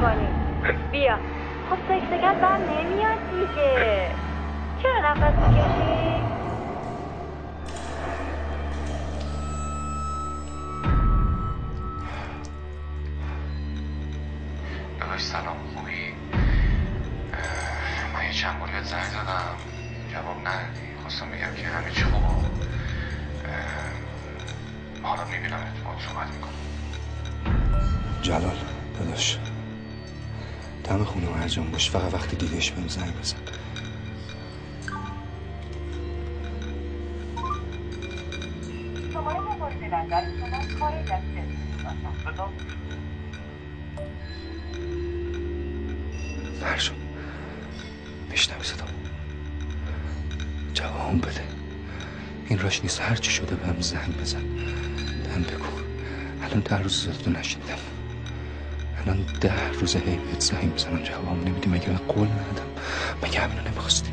می‌کنی بیا. خب سکسکت بر نمیاد دیگه. چرا نفس می‌کشی؟ زنگ بزن. فرشون بشنوی صدا؟ جواب بده. این راش نیست. هر چی شده بهم زنگ بزن. دم بگو الان ده روز زدتو نشیدم. الان ده روز هی بهت زنگ می‌زنم جواب نمیدی. مگه من قول ندم مگه همینو نمی‌خواستی؟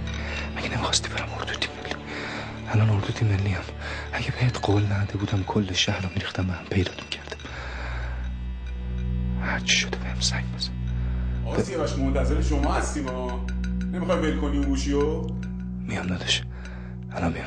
مگه نمی‌خواستی برم اردوتی ملی الان اردوتی ملی هم اگه بهت قول نده بودم کل شهر رو میریختم به هم پیداتون کردم هر چی شده بهم زنگ بزن. آقا سیاوش منتظر شما هستیم ها. نمی‌خوای ول کنی اون گوشیو؟ میام دادش الان میام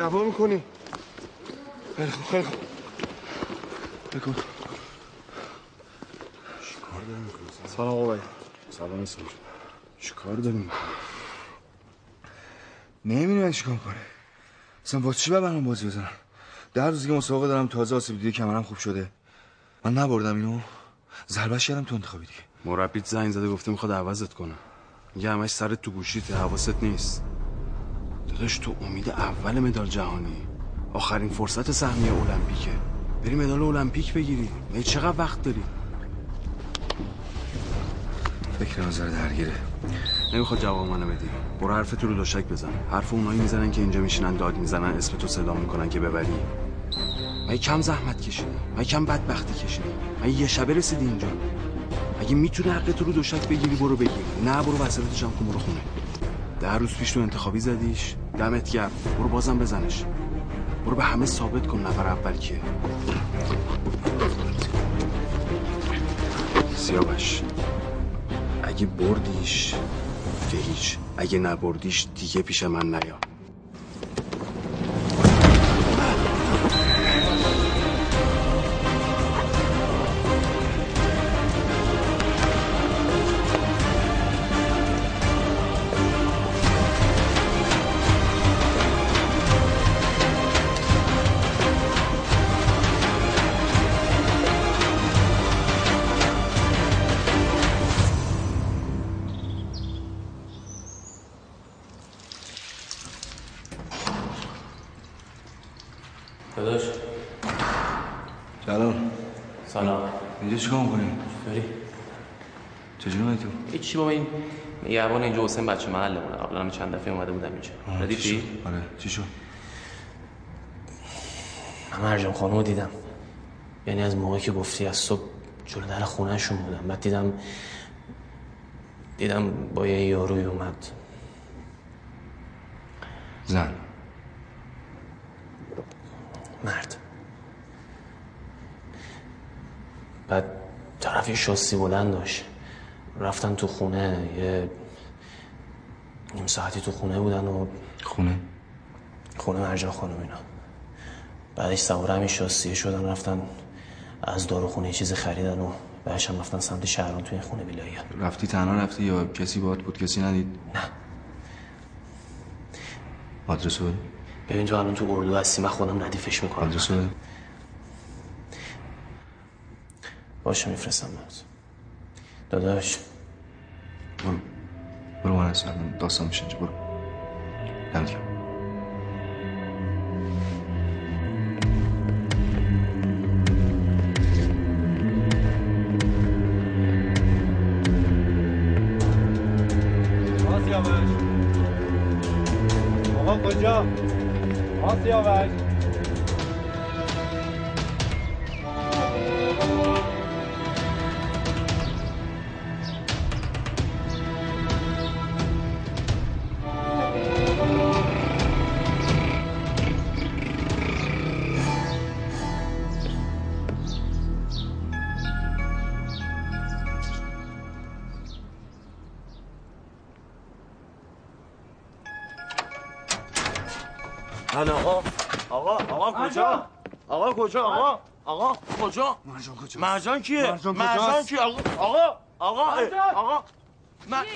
شبا می‌کنی؟ خیلی خوب خیلی خوب. بکن چیکار داری می‌کنی؟ سلام آقای. سلام اسم چیکار داری می‌کنی؟ نمی‌دونم چیکار کنه اصلا واسه چی برام بازی بزنم؟ در روزی که مسابقه دارم تازه آسیب دیده کمرم خوب شده. من نبردم اینو. ضربش کردم تو انتخابی دیگه. مربیت زنگ زده گفته می‌خواد عوضت کنه. میگه همش سرت تو گوشیت حواست نیست. داداش تو امید اول مدال جهانی. آخرین فرصت سهمیه المپیکه. بری مدال المپیک بگیری. می چقدر وقت داری؟ فکر نظر درگیره. نمی‌خواد جواب منو بدی. برو حرف تو رو دوشک بزن. حرف اونایی می‌زنن که اینجا میشینن داد می‌زنن اسم تو صدا می‌کنن که ببری. مگه کم زحمت کشیدی؟ مگه کم بدبختی کشیدی؟ مگه یه شبه رسیدی اینجا؟ اگه می‌تونه حق تو رو دوشک بگیری؟ برو بگیر نه برو وسطش هم کن برو خونه. ده روز پیش تو انتخابی زدیش؟ دمت گرم. برو بازم بزنش. برو به همه ثابت کن نفر اول کیه. سیاوش اگه بردیش که هیچ اگه نبردیش دیگه پیش من نیا. داداش سلام سلام اینجا چیکار می‌کنی؟ چطوری؟ چجوری اومدی تو؟ هیچی بابا این نگهبان اینجا حسین بچه محلمونه قبلا هم چند دفعه اومده بودم اینجا ردیفی؟ آره چی شد؟ من مرجان خانم رو دیدم یعنی از موقعی که گفتی از صبح جلو در خونهشون بودم بعد دیدم دیدم با یه یاروی اومد زن بعد طرف یه شاسی بلند داشت. رفتن تو خونه یه نیم ساعتی تو خونه بودن و خونه؟ خونه مرجان خانم اینا. بعدش سوار همین شاسیه شدن رفتن از دارو خونه یه چیزی خریدن و بعدش هم رفتن سمت شهران توی خونه ویلایی. رفتی تنها رفتی یا کسی باهات بود کسی ندید؟ نه. آدرس رو؟ بده ببین تو الان تو اردو هستی من خودم ردیفش می‌کنم. آدرس رو بده باشه میفرستم برات داداش. برو. برو من هستم داستان میشه اینجا برو. دمت. آقا کجا؟ آقا سیاوش من آقا. آقا آقا کجا؟ آقا کجا؟ آقا آقا کجا؟ مرجان کجا مرجان کیه؟ مرجان؟ کیه آقا آقا آقا آقا؟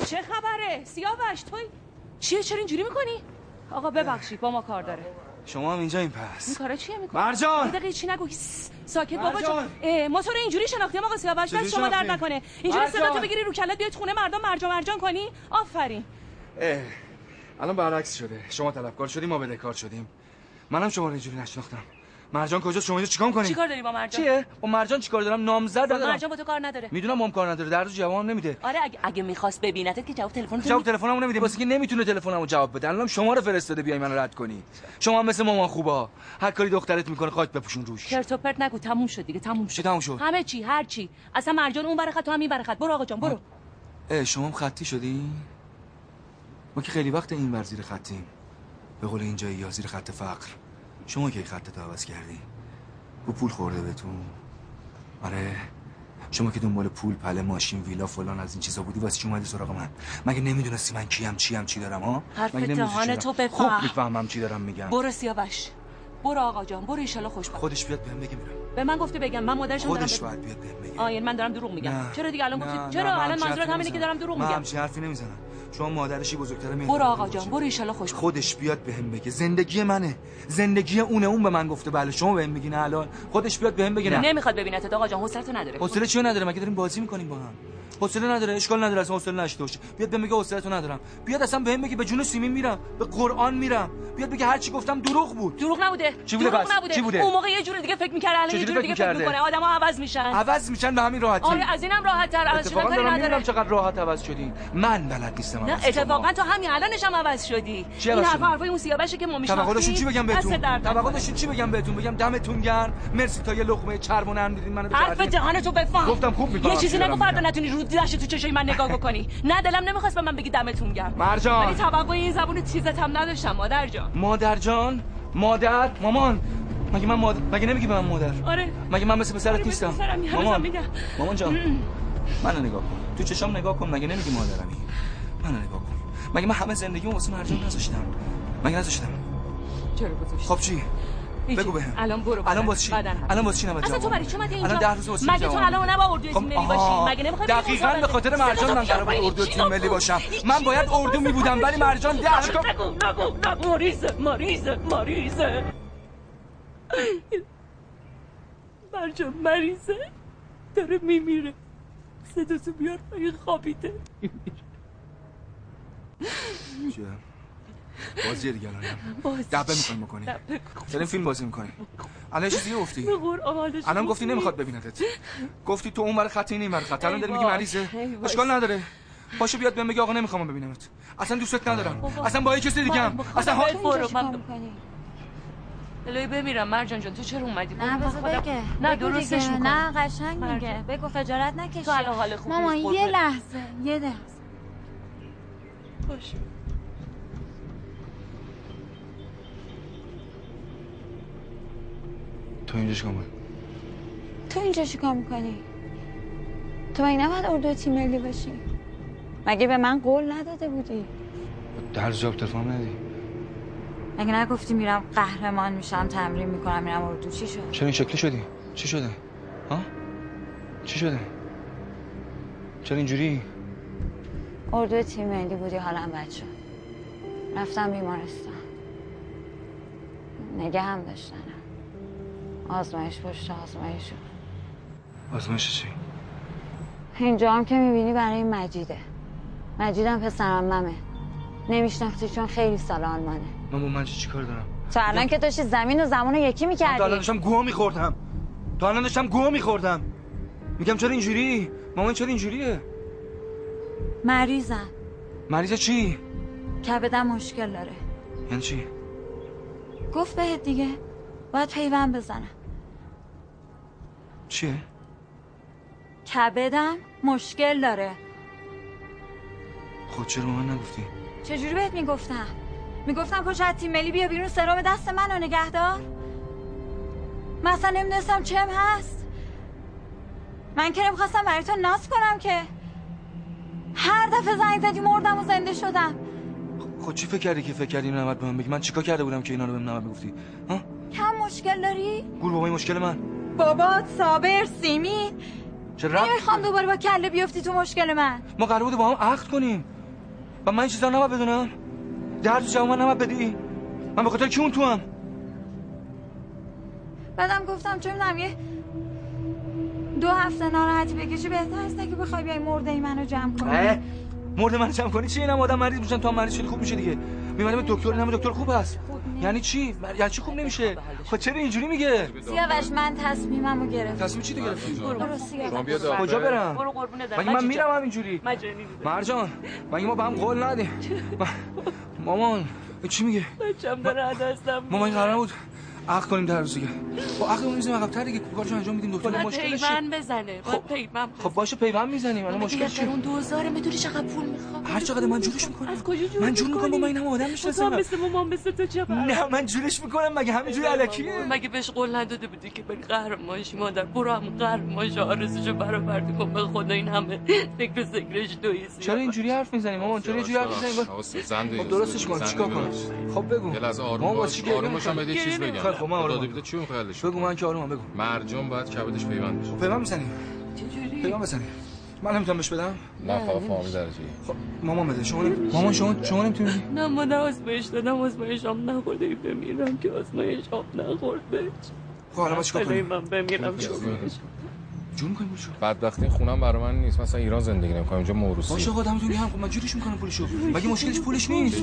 چه خبره؟ سیاوش توی چیه؟ چرا اینجوری می‌کنی؟ آقا ببخشید با ما کار داره. شما هم اینجا این این پس کارا چیه می‌کنی؟ مرجان! دقیقه چی نگو؟ ساکت بابا! جان ما تو رو اینجوری شناختیم آقا سیاوش دست شما درد؟ نکنه. اینجوری! صدا تو بگیری رو کلت بیاید خونه مردم مرجان مرجان کنی؟ آفرین. اه، الان برعکس شده. شما طلبکار شدیم ما بدهکار شدیم. منم شما رو اینجوری نشناختم. مرجان کجاست؟ شما اینجا چیکار می‌کنی؟ چیکار داری با مرجان؟ چیه؟ با مرجان چیکار دارم؟ نامزد دارم. مرجان با تو کار نداره. می‌دونم مام کار نداره. در روز جواب نمیده. آره اگه, اگه می‌خواست ببینتت که جواب تلفن جواب تلفنمو نمیده. واسه که نمی‌تونه تلفنمو جواب بده. الان شما رو فرستاده بیای منو رد کنی. شما مثل مامان خوبا. هر کاری دخترت می‌کنه خاک بپوشون روش. چرت و پرت نگو. تموم شد دیگه تموم شد. تموم شد؟ همه چی هر چی. اصلا مرجان اون برخط تو هم این برخط. برو آقا جان برو. شما هم خطی شدی؟ ما که خیلی وقت این ور زیر خطیم. به قول اینجا یا زیر خط فقر. شما که خطت عوض کردی. او پول خورده بهتون. آره. شما که دنبال پول پله ماشین ویلا فلان از این چیزا بودی واسه چی اومدی سراغ من؟ مگه نمی‌دونستی من کیم چیم چی دارم ها؟ حرف دهان تو؟ بفهم. خوب می‌فهمم چی دارم میگم. برو سیاوش. برو آقا جان برو ایشالا خوش بخ. خودش بیاد بهم بگه میرم. به من گفته بگم من مادرشم دارم خودش باید بیاد بهم بگه. آه یعنی من دارم دروغ میگم. نه. چرا دیگه الان گفتی؟ چرا من الان منظورت همینه که. دارم دروغ من میگم؟ همچین حرفی نمی‌زنم. شما مادرشی بزرگتر برو آقا جان برو ایشالا خوش. خودش بیاد بهم بگه. زندگی منه. زندگی اونه اون به من گفته. بله شما بهم میگی نه الان خودش بیاد بهم بگه نه. نمی‌خواد ببینتت آقا جان حوصله‌تو نداره. حوصله چیو نداره؟ مگه داریم بازی می‌کنیم با هم؟ حوصله نداره اشکال نداره اصلا حوصله نشته باشه. بیاد بهم بگه حوصله‌تو ندارم. بیاد اصلا بهم بگه به جون سیمین میرم به قرآن میرم. بیاد بگه هر چی گفتم دروغ بود. دروغ نبوده. چی بوده دروغ پس؟ نبوده. چی بوده؟ اون موقع یه جور دیگه فکر می‌کرد الان یه جور دیگه فکر؟ می‌کنه. آدم‌ها عوض میشن. عوض میشن به همین راحتی. آره از اینم راحت تر عوض شدن اتفاقا کاری نداره. چقدر راحت عوض شدین من بلد نیستم نه شما. اتفاقا تو همین الانش هم عوض شدی. این حرف شدی؟ حرفای اون سیاوشه که ما میشناختیم توقع داشتین چی بگم بهتون؟ دست درد توقع نکنه. داشتین چی بگم بهتون؟ بگم دمتون گرم. مرسی تا یه لقمه چرب و نرم دیدین منو حرف بکردین. جهان تو بفهم. گفتم خوب می‌فهمم یه چیزی نگو فردا. نتونی رو دشت تو چشای من نگاه بکنی. نه دلم نمی‌خواست به من بگی دمتون گرم. مرجان. ولی توقع این زبون چیزت هم نداشتم مادر جان. مادر جان مادر مامان. مگه من مادر مگه نمیگی به من مادر؟ آره. مگه من مثل پسرت آره، نیستم؟ مامان. مامان جان منو نگاه کن. تو چشام نگاه کن مگه نمیگی مادرمی؟ منو نگاه کن. مگه من همه زندگیمو واسه مرجان نذاشتم؟ مگه نذاشتم؟ چرا گذاشتی؟ خب چی. بگو بهم. الان برو الان. واسه چی. الان واسه چی نباید اصلا تو برای چی اومدی اینجا الان ده روز واسه مگه تو الان نباید اردوی خب، تیم ملی. باشی؟ مگه نمی‌خوای دقیقاً به؟ خاطر مرجان من قرار بود اردو تیم ملی باشم. من باید اردو می بودم ولی مرجان ده تا نگو. نگو. نگو. مریضه. مریضه. مریضه. مرجان مریضه. داره میمیره. صداتو بیار پایین خوابیده. چیه؟ بازی دیگه الان. بازی. دبه می‌خوایم بکنیم. داریم فیلم بازی می‌کنیم. الان چیزی گفتی؟ الان گفتی. نمی‌خواد ببیندت گفتی تو اون ور خط این این ور خط الان داری میگی مریضه. اشکال نداره. پاشو بیاد بهم بگی آقا نمی‌خوام ببینمت. اصلا دوستت ندارم. اصلا با یه کسی دیگه هم. اصلا ها... برو من الهی بمیرم مرجان جان تو چرا اومدی؟ نه بگه. نه درستش. می‌کنم. نه قشنگ. میگه. بگو خجالت نکشی. تو الان حال خوب مامان یه. لحظه یه لحظه. باشه. تو اینجا چیکار می‌کنی؟ تو اینجا چیکار می‌کنی؟ تو مگه نباید اردو تیم ملی باشی؟ مگه به من قول نداده بودی؟ در جواب تلفن ندی مگه نگفتی میرم قهرمان میشم تمرین می‌کنم میرم اردو چی شد؟ چرا این شکلی شدی چی شده ها چی شده چرا اینجوری اردو تیم ملی بودی حالم بد شد رفتم بیمارستان نگه هم داشتنم آزمایش پشت آزمایش. آزمایش چی؟ اینجا هم که می‌بینی برای مجیده. مجیدم پسرم ممه. نمیشناختی چون خیلی سال آلمانه. من با من چی کار دارم؟ تو الان که داشتی زمین و زمان رو یکی من تا الان می‌کردی داشتم گوه میخوردم. تا الان داشتم گوه میخوردم. میگم چرا اینجوری؟ مامان چرا اینجوریه؟ مریضم. مریض چی؟ کبدم مشکل داره. یعنی چی؟ گفت بهت دیگه. باید پیوند بزنم. چیه؟ کبدم مشکل داره. خود خب چرا من نگفتی؟ چجوری بهت می‌گفتم؟ می‌گفتم پشت از تیم ملی بیا بیرون سرم دست منو نگه دار. مثلا نمی‌دونستم چم هست. من که نمی‌خواستم برای تو ناز کنم که هر دفعه زنگ زدی مردم و زنده شدم. خود چی فکر کردی که فکر کردی نباید به من بگی؟ من چیکار کرده بودم که اینا رو بهم نباید می‌گفتی ها؟ کم مشکل داری؟ گور بابا این مشکل من. بابات صابر سیمی. ربط نمی‌خوام دوباره با کله بیفتی تو مشکل من. ما قرار بود با هم عقد کنیم. و من این چیزا نباید بدونم. در تو جواب من نباید بدی. من به خاطر کی اون تو هم؟ بعدم گفتم چه می‌دونم یه دو هفته ناراحتی بکشی بهتر است که بخوای بیای مرده ای منو جمع کنی. مرد من جمع کنی چی؟ اینم آدم مریض میشن تو هم مریض شدی خوب میشه دیگه. به دکتر اینم دکتر خوب هست. یعنی چی؟ یعنی چی خوب نمیشه؟ خب چرا اینجوری میگه؟ سیاوش من تصمیممو گرفتم. تصمیم چی تو گرفتی؟ برو سیاوش. کجا برم؟ برو قربونه دارم مگه من میرم همینجوری مرجان مگه ما به هم قول ندیم؟ مامان چی میگه؟ بچم داره دستم مامان این قرار بود عقد کنیم در روز دیگه با عقد اون می‌زنیم عقب دیگه. کارشو انجام میدیم دکتر باید مشکلش؟ پیوند بزنه. باید پیوند خب باشه پیوند می‌زنیم. الان مشکل مشکل چیه؟ اون دوزاره می‌دونی چقدر پول می‌خوام هر چقدر من جورش می‌کنم. از کجا جور من جور می‌کنم با من این همه آدم تو می‌شناسم هم مثل مامان مثل تو چقدر نه من جورش می‌کنم مگه همینجوری الکیه مگه بهش قول نداده بودی که بری قهرمان شی مادر برو هم قهرمان شو آرزوشو برآورده کن به خدا این همه فکر ذکرش تویی چرا اینجوری حرف می‌زنی؟ مامان چرا اینجوری حرف می‌زنی؟ خب درستش کن چیکار کنم؟ خب بگو. مامان باش. چی گریه آروم باشم می‌کنی؟ بده یه چیز بگم. خب من آرومم بیده چی می‌خوای حلش بگو من که آرومم بگو. مرجان باید کبدش پیوند بشه. پیوند می‌زنی؟ چجوری؟ پیوند بزنی. من نمی‌تونم بهش بدم؟ نه خب فامیل درجه خب مامان بده. شما مامان شما شما نمی‌تونی؟ نه مادر آزمایش دادم آزمایش هم نخورده. ای بمیرم که آزمایش آب نخورده. خب حالا ما چیکار کنیم؟ من بمیرم که جون می‌کنی پولشو بدبختی خونم برای من نیست. مثلا ایران زندگی نمی‌کنم. اینجا موروثی. باشه آقا دمتون گرم. خب من جورش می‌کنم پولشو مگه مشکلش پولش نیست؟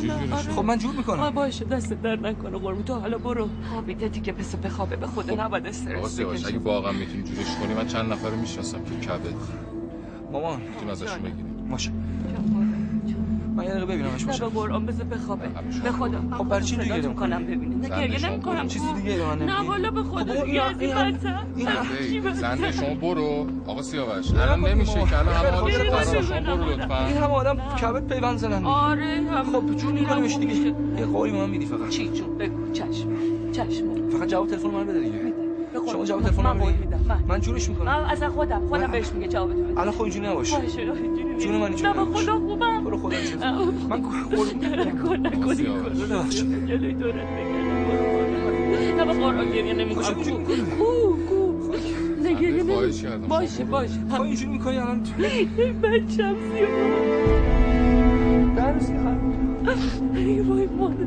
خب من جور می‌کنم. باشه دست در نکنه قربون. تو حالا برو. خوابیده دیگه. پس بخوابه. به خدا نباید آقا استرس بکشی. اگه واقعا می‌تونی جورش کنی من چند نفر رو می‌شناسم که کبد مامان. می‌تونی ازشون بگیری. باشه. من یه دقیقه ببینمش باشه به قرآن بذار بخوابه به خدا. خب برای چی دیگه صداتون نمی‌کنی؟ کنم ببینید. نه زنده گریه شما نمی‌کنم. چیزی دیگه به من نه؟ والا به خب خدا بابا، دیگه این- از این این- بدتر این-؟ زنده شما برو. آقا سیاوش. الان نمیشه که الان همه خب، آدم خب، شما برو این لطفا. همه آدم کبد پیوند زدن آره هم خب جون میکنیمش دیگه. یه قولی من میدی فقط. چی جون؟ بگو. چشم. چشم. فقط جواب تلفن من بده دیگه. شما جواب تلفن من من میدم. من جورش می‌کنم. من اصلا خودم خودم من- بهش میگه جواب تو بده. الان خب اینجوری نباش. جون من اینجوری نباش. خدا خوبم. برو خدا من قربون نکن نکن. جلوی دورت بگیرم نه به قرآن گریه نمی‌کنم. کو؟ کو کو نه گریه خواهش نمی‌کنم. کردم. باشه باشه. خب اینجوری می‌کنی الان بچم سیاه درس ای وای مادر.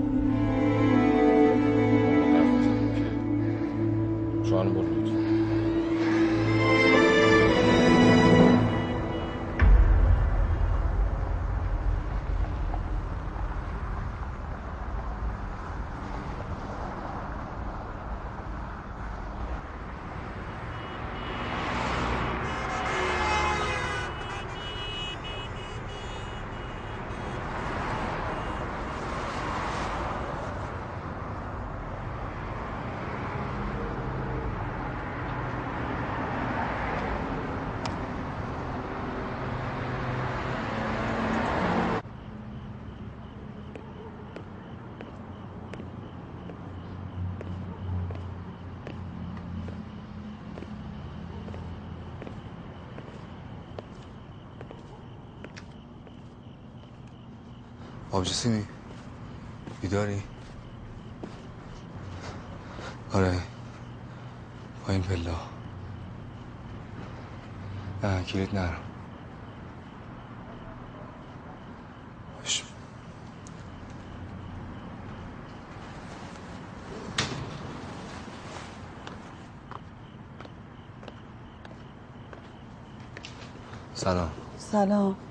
آبجی سیمی بیداری؟ آره. پایین پلا نه کلید نرم. سلام. سلام.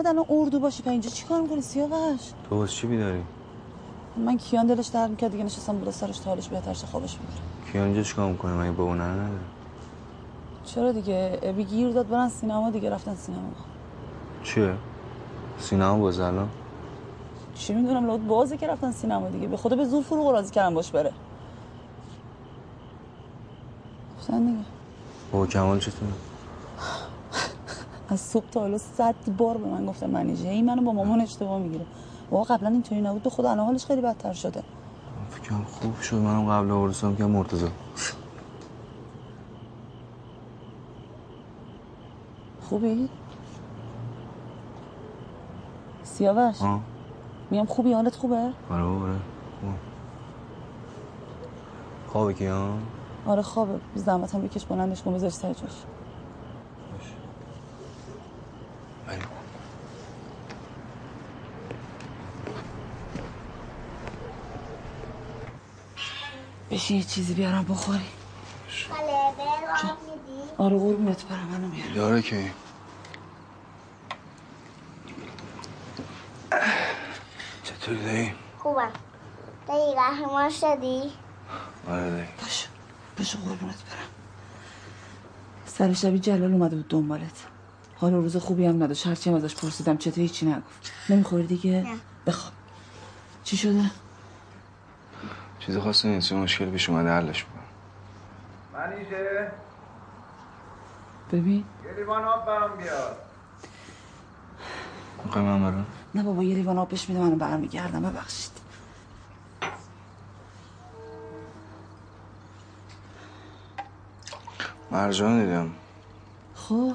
نباید الان اردو باشی پا اینجا چی کار می‌کنی سیاوش؟ تو باز چی بیداری؟ من کیان دلش درد می‌کرد دیگه نشستم بوده سرش تا حالش بهتر شه خوابش می‌بره کیان اینجا چیکار می‌کنه؟ من بابا نداره چرا دیگه؟ ابی گیر داد برن سینما دیگه رفتن سینما. چیه؟ سینما باز الان؟ چی می‌دونم لابد بازه که رفتن سینما دیگه. به خدا به زور فروغ راضی کردم باش بره. گفتن دیگه. بابا کمال چطور؟ از صبح تا حالا صد بار به من گفتم منیجه. این منو با مامان اشتباه می‌گیره. بابا قبلا اینطوری نبود. به خدا الان حالش خیلی بدتر شده. فکرم خوب شد. منم قبل آوردستم که مرتضی. خوبی؟ سیاوش؟ آه. میام خوبی؟ حالت خوبه؟ آره آره. خوب. خوابه کیان؟ آره خوابه. بی زحمت هم بکش بلندش کن بذارش سر جاش بریم بشین یه چیزی بیارم بخوری آره قربونت برم منو میارم داره که چطوری دایی؟ خوبم دایی قهرمان شدی؟ آره دایی باشه باشه قربونت برم سر شبی جلال اومده بود دنبالت حال و روز خوبی هم نداشت هرچی هم ازش پرسیدم چطور هیچی نگفت نمی‌خوری دیگه؟ نه. بخواب چی شده؟ چیزی خاصی نیست یه مشکل پیش اومده حلش می‌کنم. منیژه ببین. یه لیوان آب برام بیار. می‌خوای من برم؟ نه بابا یه لیوان آب بهش میده منو برمیگردم ببخشید. مرجان دیدم. خب.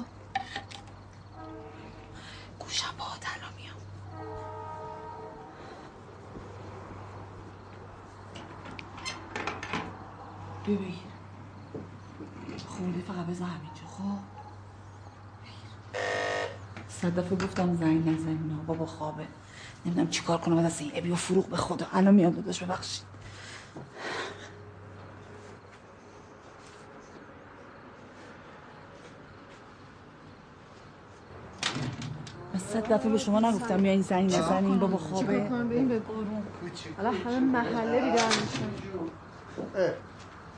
ببین. خوردی فقط بذار همینجا خب؟ صد دفعه گفتم زنگ نزن اینا. بابا خوابه. نمی‌دونم چیکار کنم از این ابی و فروغ به خدا. الان میاد داداش ببخشید. صد دفعه به شما نگفتم یا این زنگ نزنین بابا خوابه. کنم؟ به این به الان همه محله بیدار میشن.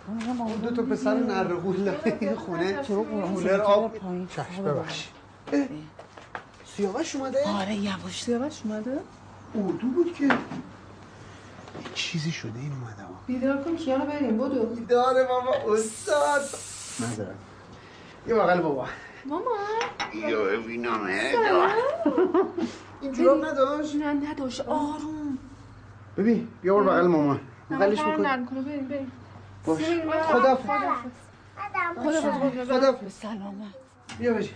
اون دو تا پسر نرغول این خونه. کولر آب. پایین چشم ببخشید. سیاوش اومده؟ آره یواش سیاوش اومده؟ اردو بود که. چیزی شده این اومده. ها بیدار کن کیانو بریم بدو. بیداره بابا استاد. نظرم یه بغل بابا. مامان یا ببینم سلام. این جوراب نداشت؟ نه نداشت. آروم. ببین بیا بر بغل بغلش نمی‌خوام بکن نرم کنه بریم بریم. باش. خدافظ خدافظ خدافظ سلامت. بیا بشین.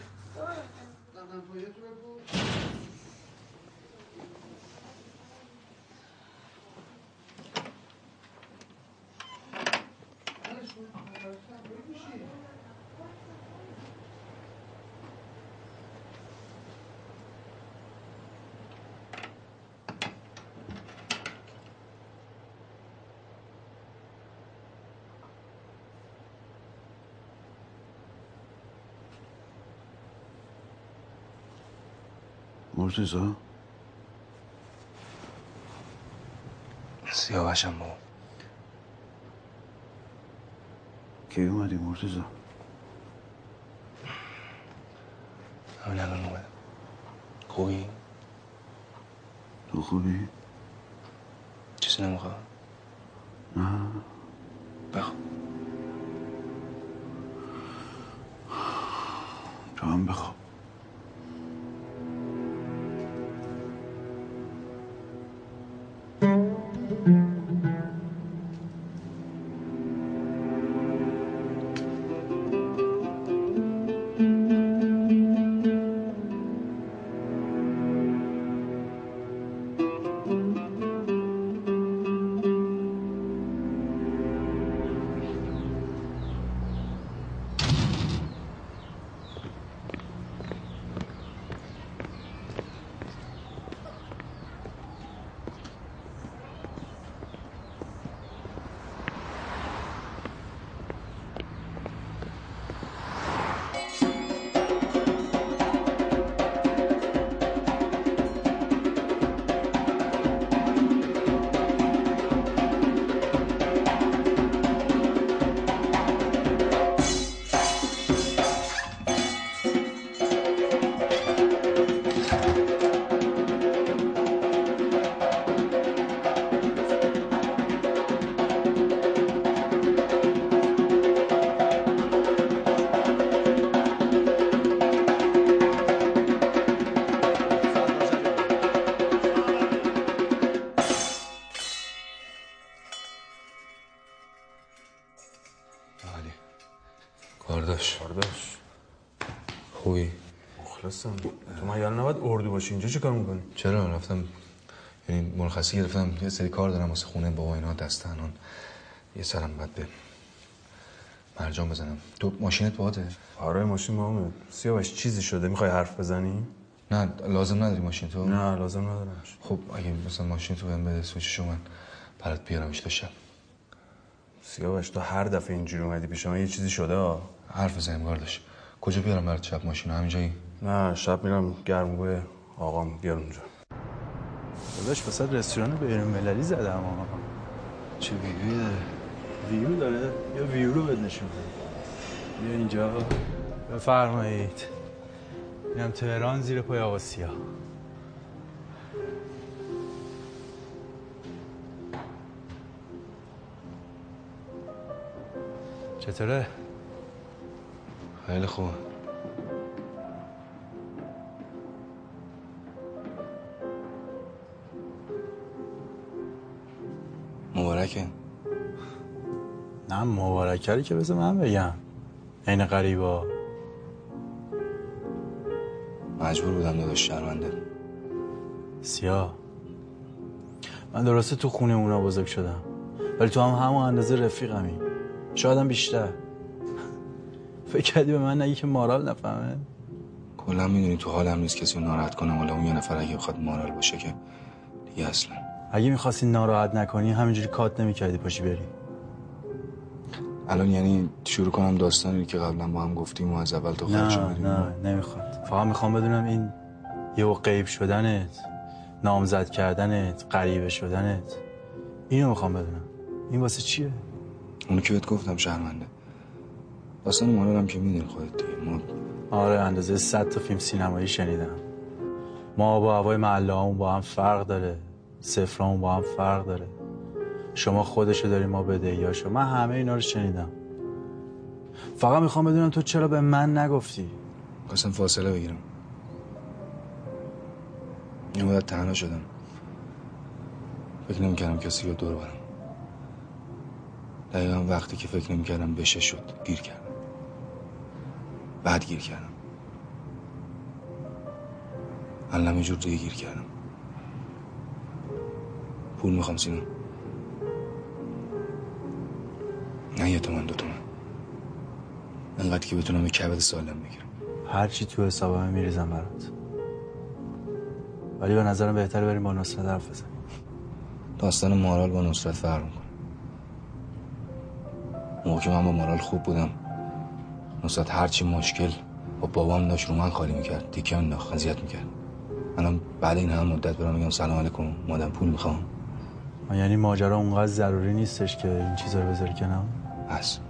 مرتزا سیاوشم بابا کی اومدی مرتزا همین الان اومدم خوبی؟ تو خوبی؟ چیزی نمی‌خواد؟ نه مخلصم تو من یاد نباید اردو باشی؟ اینجا چه کار می‌کنی؟ چرا؟ رفتم یعنی مرخصی گرفتم. یه سری کار دارم واسه خونه بابا اینا دست الان یه سرم بعد به مرجان بزنم. تو ماشینت باته آره ماشین با سیاوش چیزی شده؟ می‌خوای حرف بزنی؟ نه لازم نداری ماشین تو؟ نه لازم ندارم. خب اگه مثلا ماشین تو بهم بده سوچشو من برات بیارمش تا شب. سیاوش تو هر دفعه اینجوری اومدی پیش من یه چیزی شده ها؟ حرف بزنیم کارداش کجا بیارم برات شب ماشین همینجایی. نه شب میرم گرمگوی آقام بیار اونجا. داداش وسط رستوران بین المللی زدم ها چه ویوی داره ویو داره؟ یا ویو رو بد نشون بده. بیا اینجا بفرمایید. اینم تهران زیر پای آقا سیاه. چطوره؟ خیلی خوبه نه مبارکه که بذار من بگم. عین غریبا. مجبور بودم داداش شرمنده سیاه من درسته تو خونه اونا بزرگ شدم. ولی تو هم همون اندازه رفیقمی. شاید هم بیشتر. فکر کردی به من نگی که مارال نفهمه؟ کلا می‌دونی تو حالم نیست کسی ناراحت کنم. حالا اون یه نفر اگه بخواد مارال باشه که دیگه اصلا. اگه می‌خواستی ناراحت نکنی همینجوری کات نمی‌کردی پاشی بری. الان یعنی شروع کنم داستانی که قبلا با هم گفتیم و از اول تو خرج نه نه نمی‌خواد. فقط می‌خوام بدونم این یه غیب شدنت نامزد کردنت غریبه شدنت اینو می‌خوام بدونم. این واسه چیه؟ اونو که بهت گفتم شرمنده. داستان مارال هم که می‌دونی خودت دیگه. ما آره اندازه صد تا فیلم سینمایی شنیدم. ما با هوای محله با هم فرق داره. سفرامون با هم فرق داره. شما خودشو داری ما بدهیاشو من همه اینا رو شنیدم. فقط می‌خوام بدونم تو چرا به من نگفتی؟ قسم فاصله بگیرم. یه مدت تنها شدم. فکر نمی‌کردم کسی رو دور برم. دقیقا وقتی که فکر نمی‌کردم بشه شد گیر کردم. بعد گیر کردم. الان جور دیگه گیر کردم. پول می‌خوام سینا. نه یه تومن دو تومن انقدر که بتونم یه کبد سالم بگیرم. هر چی تو حسابم میریزم برات. ولی به نظرم بهتره بریم با نصرت حرف بزنیم. داستان مارال با نصرت فرق می‌کنه. موقع که من با مارال خوب بودم نصرت هرچی مشکل با بابام داشت رو من خالی می‌کرد تیکه انداخت اذیت می‌کرد. الان بعد این هم مدت برم میگم سلام علیکم مادم پول می‌خوام. یعنی ماجرا اونقدر ضروری نیستش که این چیزا رو بذاری کنار؟ هست.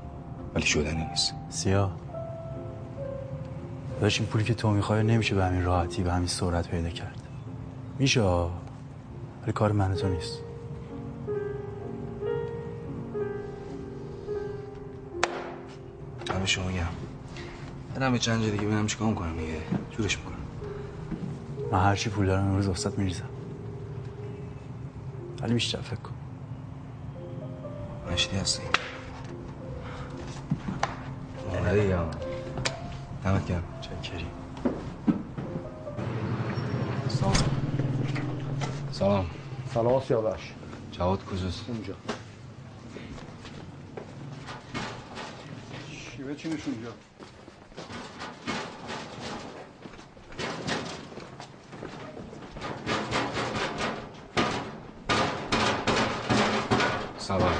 ولی شدنی نیست. سیاه. داشت این پولی که تو می‌خوای نمیشه به همین راحتی به همین سرعت پیدا کرد. میشه ولی کار من تو نیست. همه شما گم برم چند جا دیگه ببینم چیکار می‌کنم دیگه. جورش می‌کنم. من هر چی پول دارم امروز وسط میریزم. ولی بیشتر فکر کن. مشتی هستی؟ آره دیگه دمت گرم. چکری سلام. سلام. سلام سیاوش. جواد کجاست اونجا. شیوه چی نشون اونجا؟ سلام.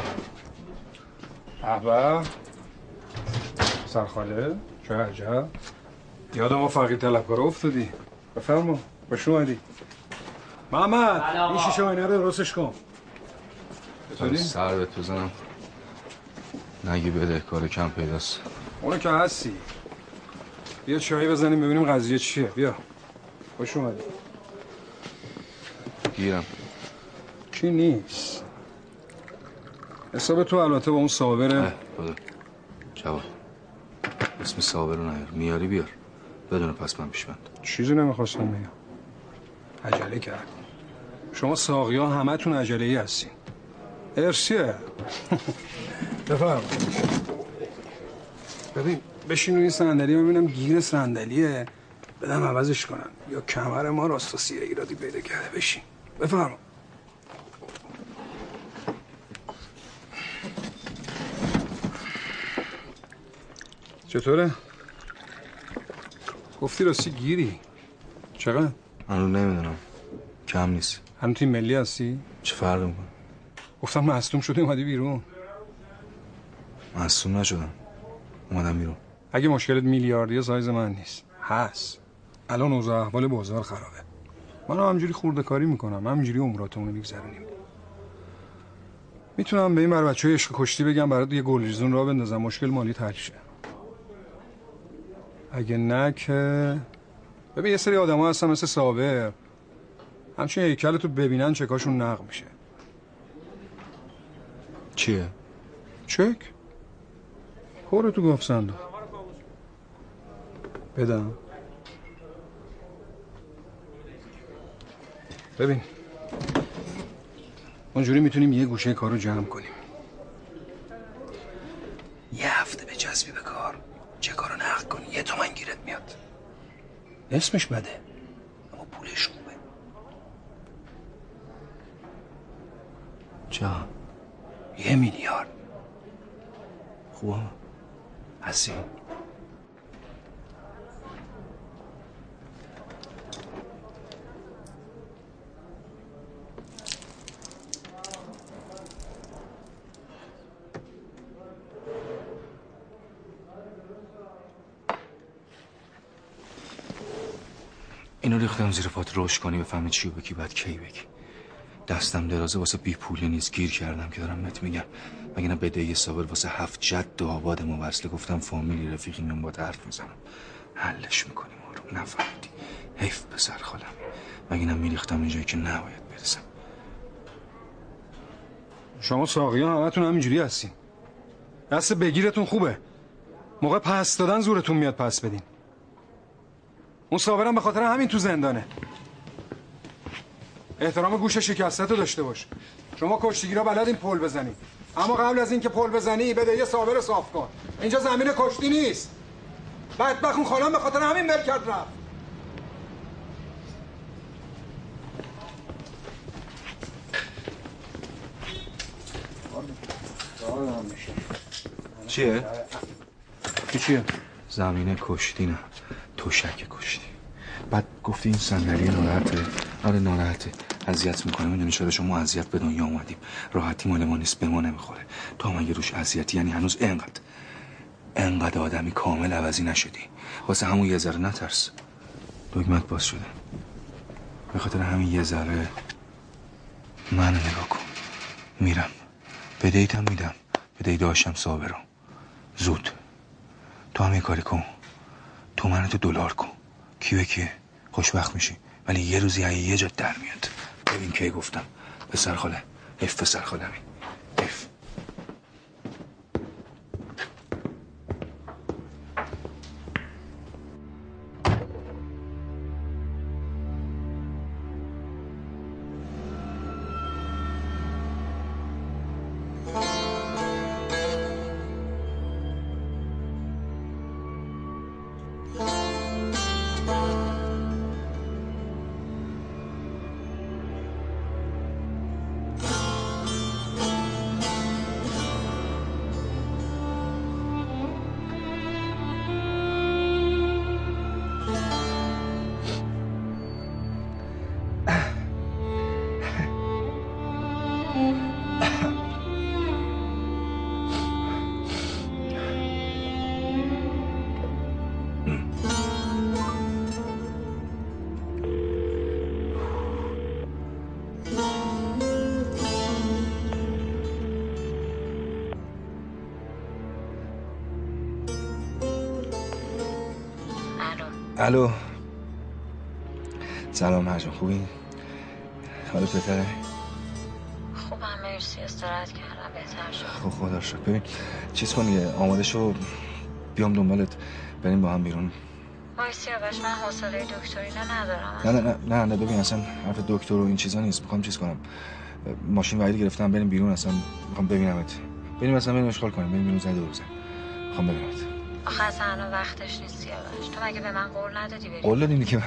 احبه سرخاله چه عجب. یاد ما فقیر طلبکار افتادی. بفرما خوش اومدی محمد این شیشه آینه رو درستش کن؟ سر بهت بزنم نگی بده کار کم پیداست. اونو که هستی. بیا چایی بزنیم ببینیم قضیه چیه. بیا. خوش اومدی گیرم. کی نیست؟ حساب تو البته با اون صابره. بده اسم صابر رو نیار. میاری بیار. بدون پس من پیش چیزی نمی‌خواستم بگم. عجله کرد. شما ساقی ها همه تون عجله ای هستین. ارسیه. بفرم ببین بشین روی صندلی ببینم گیر صندلیه. بدم عوضش کنم. یا کمر ما راست و سیه ایرادی پیدا کرده. بشین. بفرما چطوره؟ گفتی راستی گیری. چقدر؟ هنوز نمی‌دونم. کم نیست. هنوز تیم ملی هستی؟ چه فرقی می‌کنه؟ گفتم مصدوم شده اومدی بیرون. مصوم نشدم. اومدم بیرون. اگه مشکلت میلیاردی سایز من نیست. هست. الان اوضاع احوال بازار خرابه. من هم همجوری خورده کاری می‌کنم. همینجوری عمراتمون رو میگذرونیم. می‌تونم به این بر بچه های عشق کشتی بگم برات یه گلریزون را بندازم. مشکل مالی حل شه اگه نه که ببین یه سری آدم ها هستن مثل صابر همچین هیکل تو ببینن چکاشون نق میشه. چیه؟ چک؟ پرو تو گفت صندوق. بدم. ببین اونجوری می‌تونیم یه گوشه کارو جمع کنیم یه هفته به جذبی به کار چه کارو نقد کنی یه تومن گیرت میاد اسمش بده. اما پولش خوبه. جا یه میلیارد. خوبه؟ هستی اینو ریختم زیر پات روش کنی بفهمی چی بکی بعد کی بگی؟ دستم درازه واسه بی پولی نیست. گیر کردم که دارم مت میگم. مگه نه بدهی صابر واسه هفت جد و آباد ما وصله. گفتم فامیلی رفیقی میام با حرف می‌زنم. حلش می‌کنیم رو. نفهمیدی. حیف پسر خالم. مگه نه میریختم اینجایی که نباید برسم. شما ساقی ها همتون همینجوری هستین. دست بگیرتون خوبه. موقع پس دادن زورتون میاد پس بدین. اون صابرم به خاطر همین تو زندانه. احترام گوش شکسته رو داشته باش. شما کشتیگیرا بلدین پل بزنی. اما قبل از اینکه پل بزنی بده یه صابر صاف کن. اینجا زمین کشتی نیست. بدبخت اون خالم به خاطر همین بر کرد رفت. چیه؟ چی چیه؟ زمین کشتی نه. توشک کشتی. بعد گفتی این صندلی ناراحته. آره ناراحته. اذیت می‌کنه. می‌دونی چرا شما اذیت به دنیا اومدیم. راحتی مال ما نیست به ما نمی‌خوره. تو هم اگه روش اذیتی یعنی هنوز انقدر انقدر آدمی کامل عوضی نشدی. واسه همون یه ذره نترس. دگمت باز شده. به خاطر همین یه ذره من نگاه کن. میرم. به دیتم میدم. به دی داشتم صابرم زود. تو هم یه کاری کن. تو منو تو دلار کن کی به کیه؟ خوشبخت میشی. ولی یه روزی یه جا در میاد. ببین کی گفتم. پسر خاله. حیف پسر خالمی الو. سلام مرجان خوبی؟ حالا بهتره؟ خوبم مرسی استراحت کردم بهتر شد. خب خدا شد ببین چیز کن دیگه آماده شو بیام دنبالت. بریم با هم بیرون. وای سیاوش من حوصله دکتری ندارم. نه نه نه نه نه ببین اصلا حرف دکتر و این چیزا نیست. می‌خوام چیز کنم. ماشین وعید گرفتم بریم بیرون اصلا می‌خوام ببینمت. بریم اصلا بریم اشغال کنیم. بریم بیرون زده روزه می‌خوام ببینمت. آخه اصلا الان وقتش نیست سیاوش تو مگه به من قول ندادی بری؟ قول دادیم دیگه.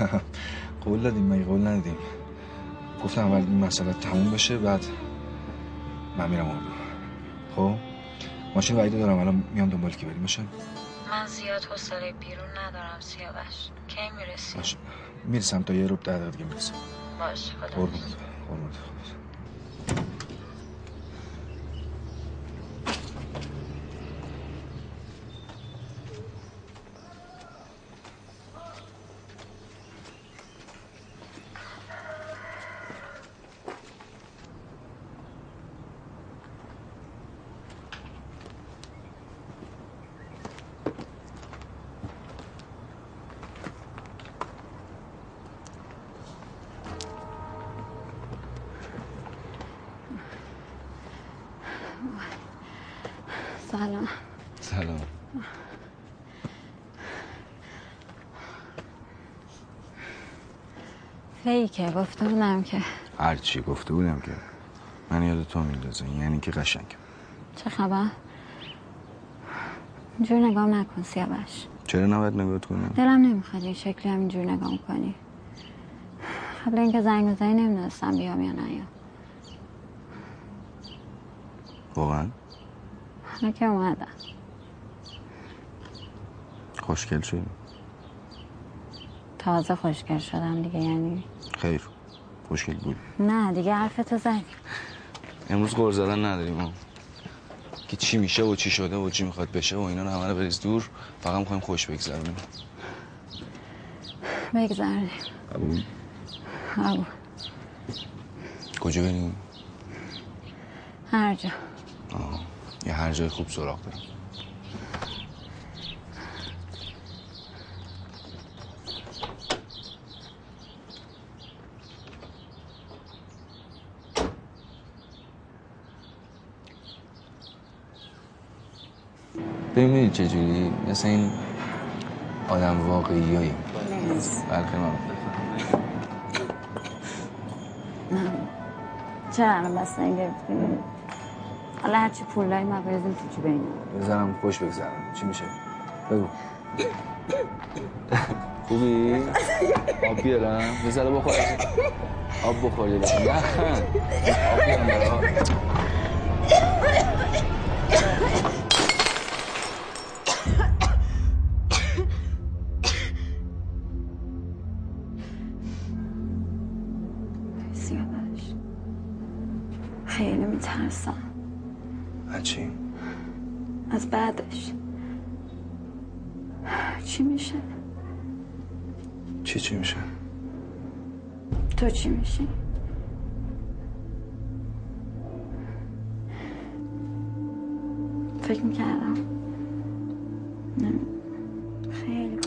قول دادیم مگه قول ندادیم؟ گفتم اول این مسئله تموم بشه بعد من میرم اردو. خب؟ ماشین وعیده دارم؟ الان میام دنبال کی بریم؟ باشه؟ من زیاد حوصله بیرون ندارم سیاوش. کی می‌رسی؟ باشه. می‌رسم تا یه روب دقیقه دیگه می‌رسم. باش خدا قربونت قربونت خدا. سلام سلام فیکه گفته بودم که. هرچی گفته بودم که. من یاد تو میندازه یعنی که قشنگ. چه خبر؟ اینجور نگاه نکن سیاوش. چرا نباید نگات کنم؟ دلم نمی‌خواد این شکلی هم اینجور نگاه کنی. قبل اینکه زنگ بزنی نمی‌دونستم بیام یا نه واقعا؟ حالا که اومدم خوشگل شدی؟ تازه خوشگل شدم دیگه یعنی خیر خوشگل بود. نه دیگه حرفتو زدی امروز قرض زدن نداریم ما که چی میشه و چی شده و چی می‌خواد بشه و اینا رو همه رو بریز دور فقط می‌خوایم خوش بگذرونیم. قبول قبول. کجا بریم؟ هر جا. آه. یه هر جای خوب سراغ دارم چجوری؟ مثل این آدم واقعی هایی بلکه من. چرا الان بس نگرفتی حالا هرچی پول داریم ما بریزیم تو جیب اینا بزنم خوش بگذرم. چی میشه؟ بگو. خوبی؟ آب بیارم؟ ذره بخور آب بخور یه. نه. آب بیارم. برات. تو چی میشی؟ فکر می‌کردم. خیلی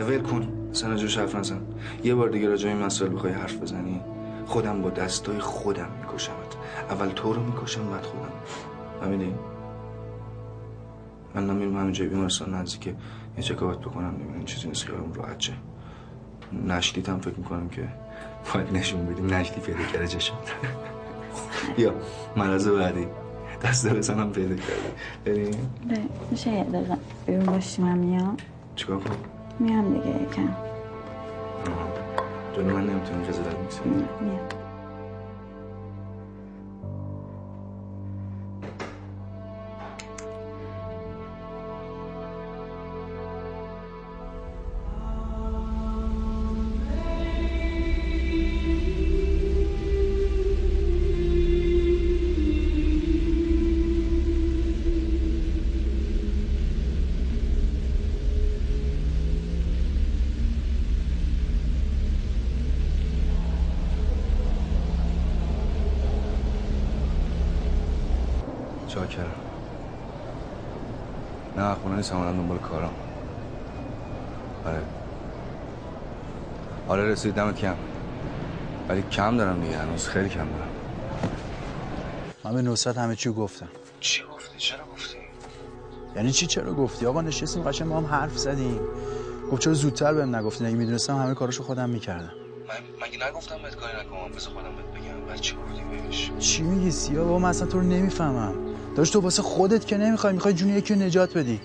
ول کن. سنا جوش حرف نزن. یه بار دیگه راجع به این مسائل بخوای حرف بزنی. خودم با دستای خودم میکشمت. اول تو رو می‌کشم بعد خودم. فهمیدی؟ من نمیرم همینجا بیمارستان نزدیک یه چکاوت بکنم ببینم چیزی نیست خیالم راحت شه. نشدیت هم فکر می‌کنم که باید نشون بدیم نشدی پیدا کرده چشم یا مرض بعدی. دست بزنم پیدا کردی بریم. میشه یه دقیقه. بیرون باشی من میام. چیکار کنم؟ میام دیگه یکم. جلو من نمی‌تونی خجالت می‌کشی میام رسید دمت کم ولی کم دارم دیگه هنوز خیلی کم دارم. من به نصرت همه چی گفتم. چی گفتی؟ چرا گفتی؟ یعنی چی چرا گفتی؟ آقا نشستیم قشنگ ما هم حرف زدیم. گفت چرا زودتر بهم نگفتی؟ اگه می‌دونستم همه کاراشو خودم می‌کردم. من مگه نگفتم بهت کاری نکنم؟ بذار خودم بهت بگم. بعد چی گفتی بهش؟ چی میگی سیا؟ بابا من اصلا تو رو نمی‌فهمم. داشت تو واسه خودت که نمی‌خوای می‌خوای جون یکی رو نجات بدی.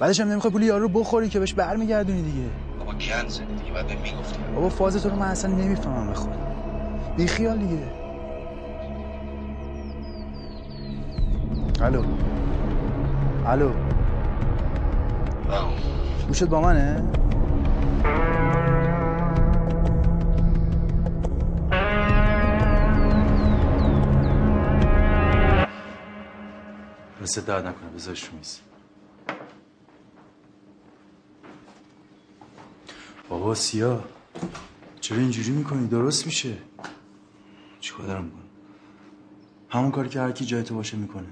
بعدش هم نمی‌خوای پول یارو رو بخوری که بهش برمیگردونی دیگه. بابا گند زدی بعد بهم می‌گفتی بابا فاز تو رو من اصلا نمی‌فهمم به خود بی خیال دیگه الو. الو. گوشت با منه؟ مثل درد نکنه بذارش رو میز بابا سیا چرا اینجوری می‌کنی؟ درست میشه. چیکار دارم کنم همون کاری که هر کی جای تو باشه می‌کنه.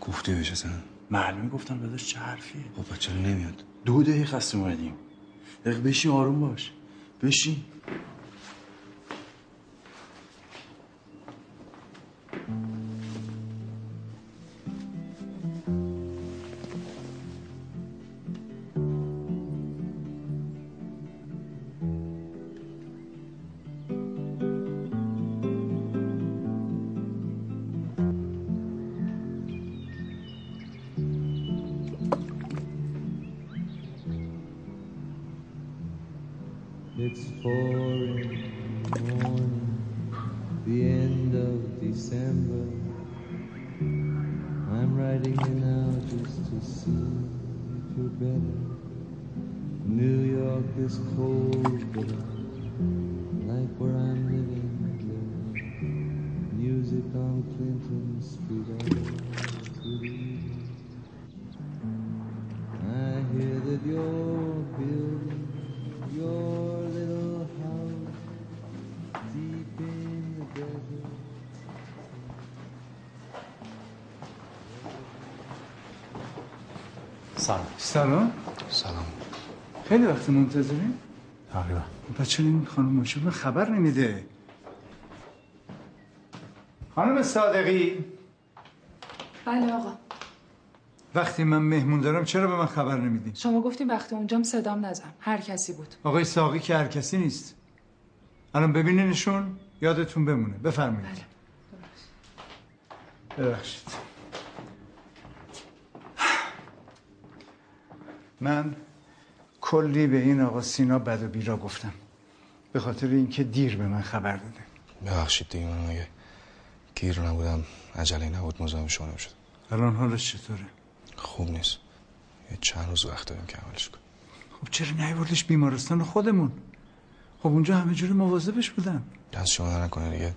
گفتی بهش اصلا. معلومه گفتم داداش چه حرفیه. بابا چرا نمیاد؟ دو دقیقه خسته اومدیم. دقیقه بشین آروم باش. بشین. سلام. سلام. سلام خیلی وقت منتظرین تقریبا. پس چرا این خانم مشاور خبر نمیده. خانم صادقی. بله آقا. وقتی من مهمون دارم چرا به من خبر نمیدین شما گفتیم وقتی اونجام صدام نزن. هر کسی بود. آقای ساقی که هر کسی نیست. الان ببینینشون یادتون بمونه. بفرمایید. ببخشید. من کلی به این آقا سینا بد و بیرا گفتم. به خاطر اینکه دیر به من خبر داده. ببخشید دیگه من اگه گیر نبودم عجله نبود مزاحم شما نمی‌شد الان حالش چطوره؟ خوب نیست. یه چند روز وقت داریم که عملش کنیم. خب چرا نیوردش بیمارستان خودمون؟ خب اونجا همه جوری مواظبش بودن. دست شما نکنه دیگه.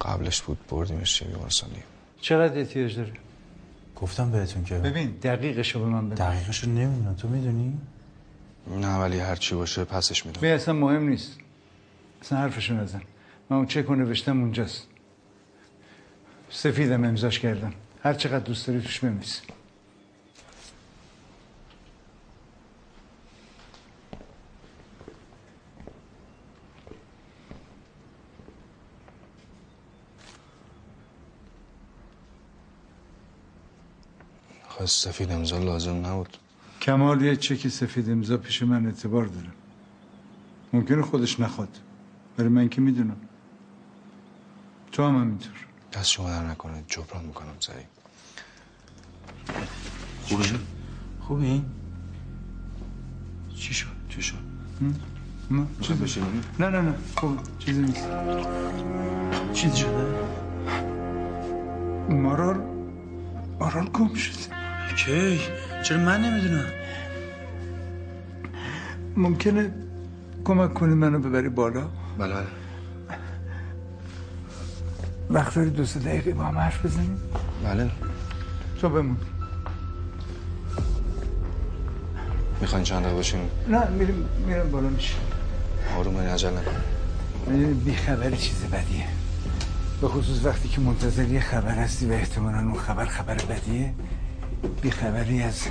قبلش بود بردیمش چه بیمارستان دیگه. چقدر احتیاج داره؟ گفتم بهتون که. ببین دقیقشو به من بده دقیقشو نمی‌دونم. تو می‌دونی؟ نه ولی هر چی باشه پسش میدم به اصلا مهم نیست. اصلا حرفشو نزن. من اون چک نوشتم اونجاست. سفیدم امضاش کردم هر چقدر دوست داری توش بنویس. خواست سفید امضا لازم نبود. کمال یه چک سفید امضا پیش من اعتبار داره. ممکنه خودش نخواد. ولی من که می‌دونم. تو هم همینطور. دست شما در نکنه جبران می‌کنم سریع خوبه خوبی؟ چی شد؟ چی شد؟ نه می‌خوای بشینی؟ نه نه نه. خوب. چیزی نیست. چیزی شده؟ مارال مارال گم شده. کی؟ چرا من نمی‌دونم؟ ممکنه کمک کنی منو ببری بالا؟ بله بله. وقت داری دو سه دقیقه با هم حرف بزنیم؟ بله. تو بمون. می‌خواین چند دقیقه باشیم؟ نه میریم میرم بالا میشه آروم این عجل نکن می‌دونی بیخبری چیز بدیه. به خصوص وقتی که منتظر یه خبر هستی و احتمالا اون خبر خبر بدیه بیخبری از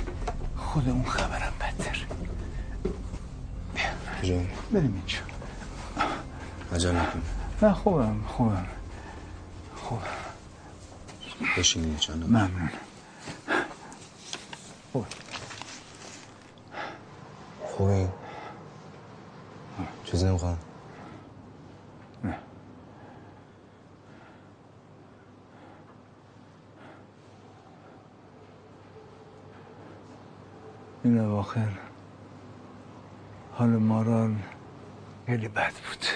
خود اون خبرم بدتر. کجا؟ بریم اینجا. عجل نکن نه خوبم خوبم. بشینید چند دقیقه ممنون خوب خوبی چیزی نمی‌خوام نه این اواخر حال مارال خیلی بد بود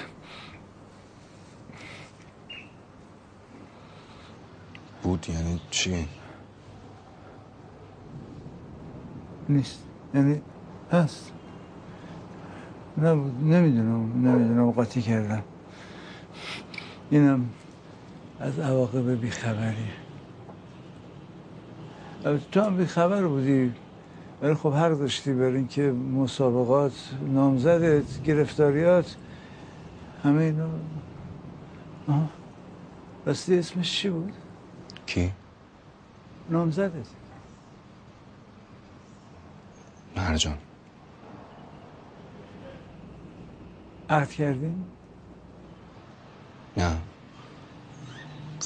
بود یعنی چی؟ نیست. یعنی هست. نبود. نمی‌دونم. نمی‌دونم. قاطی کردم. اینم از عواقب بیخبری. تو هم بیخبر بودی. ولی خب حق داشتی بر اینکه مسابقات نامزدت گرفتاریات همه اینا. راستی اسمش چی بود؟ نامزدت. مرجان عهد کردیم؟ نه.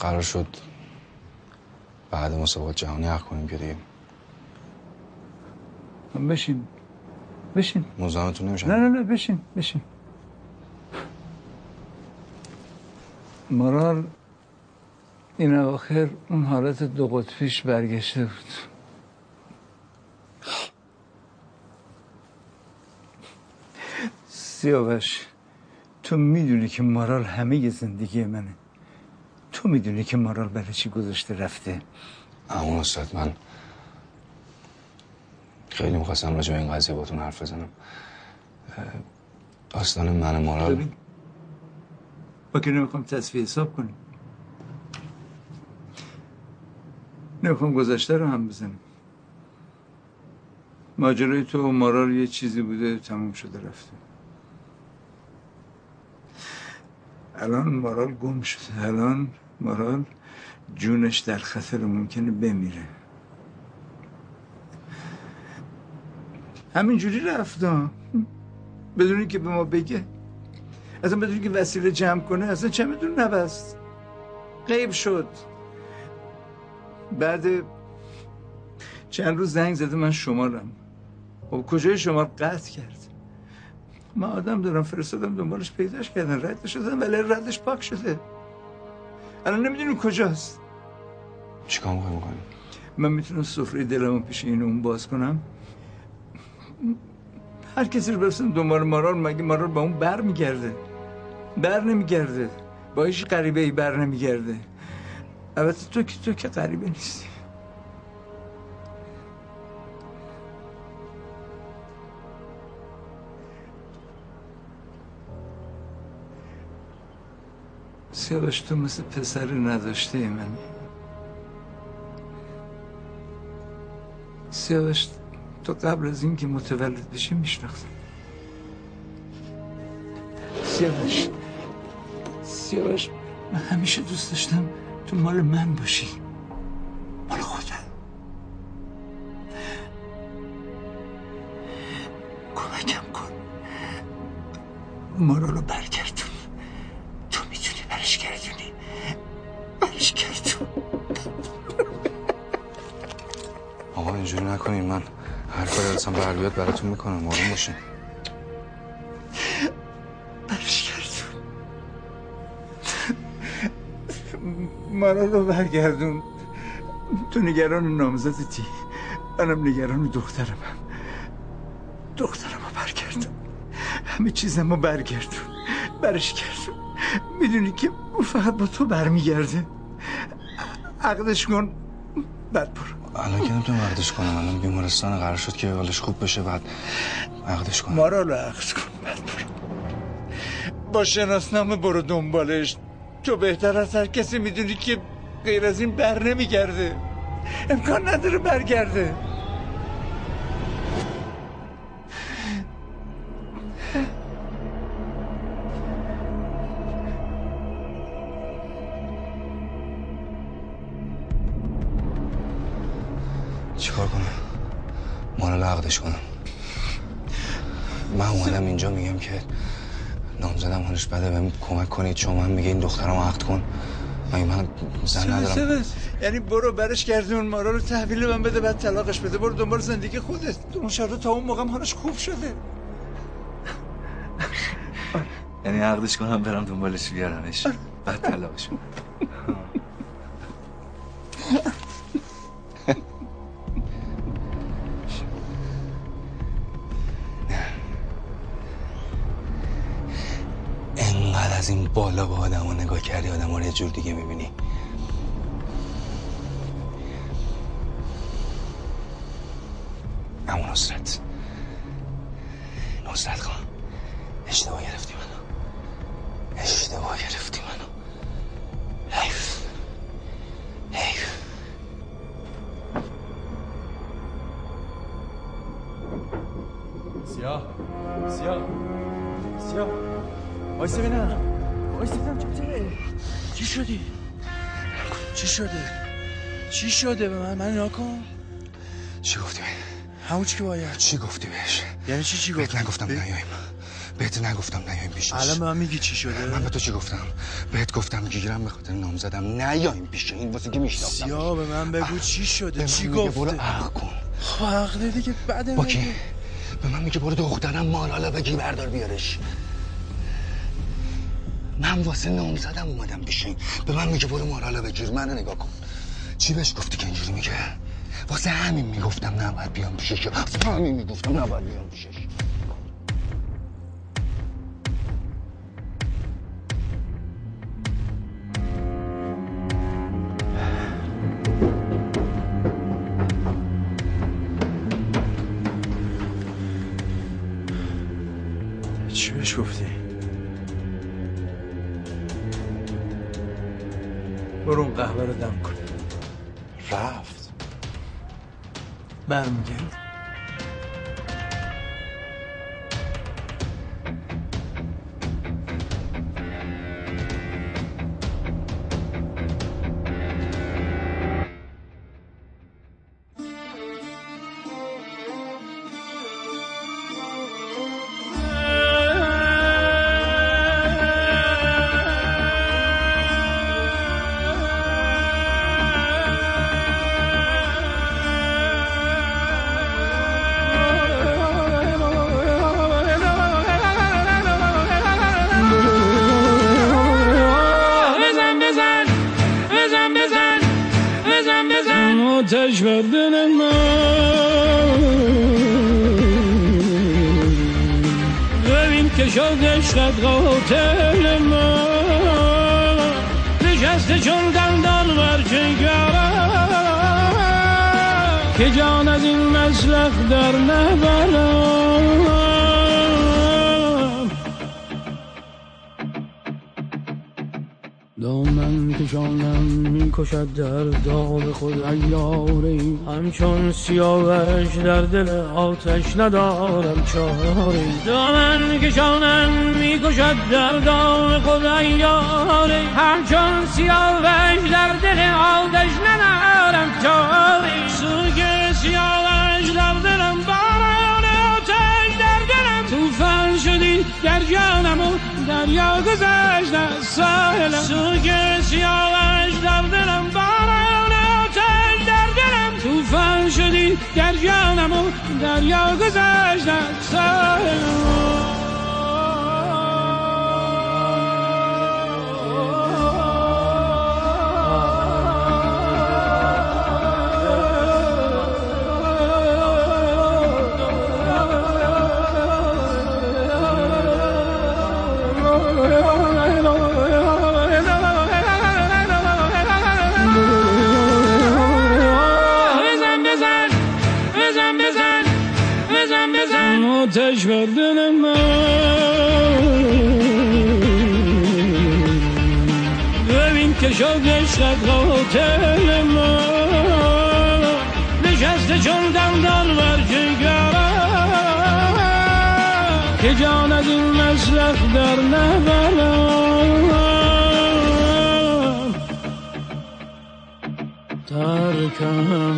قرار شد بعد مسابقات جهانی حق کنیم که دیگه. بشین. بشین. مزاحمتون نمیشم نه نه نه بشین بشین. مرال این اواخر اون حالت دو قطبیش برگشته بود. سیاوش تو می‌دونی که مارال همه زندگی منه. تو می‌دونی که مارال برای چی گذاشته رفته. اما استاد من خیلی می‌خواستم راجع به این قضیه باتون حرف بزنم. داستان من مارال ببین ما که نمی‌خوام تصفیه حساب کنیم؟ نمی‌خوام گذشته رو هم بزنیم. ماجرای تو و مارال یه چیزی بوده تموم شده رفته. الان مارال گم شده. الان مارال جونش در خطر ممکنه بمیره. همینجوری رفت ها. بدون اینکه به ما بگه. اصلا بدون اینکه وسیله جمع کنه اصلا چه میدون نبست. غیب شد. بعد چند روز زنگ زده من شمالم خب کجای شمال قطع کرد. من آدم دارم فرستادم دنبالش پیداش کردن رد شدن ولی ردش پاک شده. الان نمی‌دونیم کجاست. چیکار می‌خوای بکنیم من می‌تونم سفره دلمو پیش این اون باز کنم. هر کسی رو برسن دنبال مارال مگه مارال با اون بر میگرده؟ بر نمیگرده. با هیچ غریبه ای بر نمیگرده. البته تو که تو که غریبه نیستی. سیاوش تو مثل پسر نداشته ای من. سیاوش تو قبل از اینکه متولد بشی میشناختم سیاوش سیاوش من همیشه دوست داشتم تو مال من باشی. مال خودم کمکم کن. مارا رو برگردون. تو می‌تونی برش گردونی. برش گردون. آقا اینجوری نکنین. من هر کاری هستم بر بیاد براتون می‌کنم. آروم باشین مارا رو برگردون. تو نگران نامزدتی منم نگران دخترم. دخترم رو برگردون. همه چیزم رو برگردون. برش گردون. می‌دونی که اون فقط با تو برمیگرده. عقدش کن. بعد برو. الان که نمی‌تونم عقدش کنم. الان بیمارستان قرار شد که حالش خوب بشه. بعد عقدش کنم. مارا رو عقد کن. بعد برو. با شناسنامه برو دنبالش. تو بهتر از هر کسی می‌دونی که غیر از این بر نمیگرده. امکان نداره برگرده. بده بهم کمک کنید. چون من میگه این دخترم عقد کن. مگه من زن ندارم؟ یعنی برو برش گردون. مارا رو تحویل من بده بعد طلاقش بده. برو دنبال زندگی خودت. اون شهر تا اون موقع حالش خوب شده. یعنی عقدش کنم برم دنبالش بیارمش. بعد طلاقش کنم. حالا با آدم ها نگاه کردی آدم رو یه جور دیگه می‌بینی. اما نصرت. نصرت خان اشتباه گرفتی منو. اشتباه گرفتی منو. حیف. حیف. سیاه. سیاه. سیاه. وایسا ببینم وایسا ببینم چطوره چی شدی؟ چی شده؟ چی شده به من؟ من نکن چی گفتی همون چی که باید. چی گفتی بهش؟ یعنی چی چی بهت گفتی؟ نگفتم به- نیایم. بهت نگفتم نیایم پیشش الان به من میگی چی شده؟ من به تو چی گفتم؟ بهت گفتم گیرم به خاطر نام زدم. نیایم پیش این واسه که میشناختم سیاه به من بگو چی شده؟ چی گفته برو عقل کن. خب حق دادی که بعد با کی؟ به من میگه برو دخترم مالالا بگی بردار بیارش. من واسه نام زدم اومدم پیش این. به من میگه برو مالالا بگیر. منو نگاه کن. چی بهش گفتی که اینجوری میگه؟ واسه همین می‌گفتم نباید بیام پیشش. واسه همین می‌گفتم نباید بیام پیشش. در نبرم دامن کشانم می‌کشد در داغ خود ایاری همچون سیاوش در دل آتش ندارم چاری دامن کشانم می‌کشد در داغ خود ایاری همچون سیاوش در دل آتش ندارم چاری دریا گذشت از ساحلم سوگ سیاوش در دلم باران آتش در دلم توفان شدی در جانم و دریا گذشت از ساحلم شد عشقت قاتل من نشسته چون دندان بر که جان از این در نبرم. ترکم.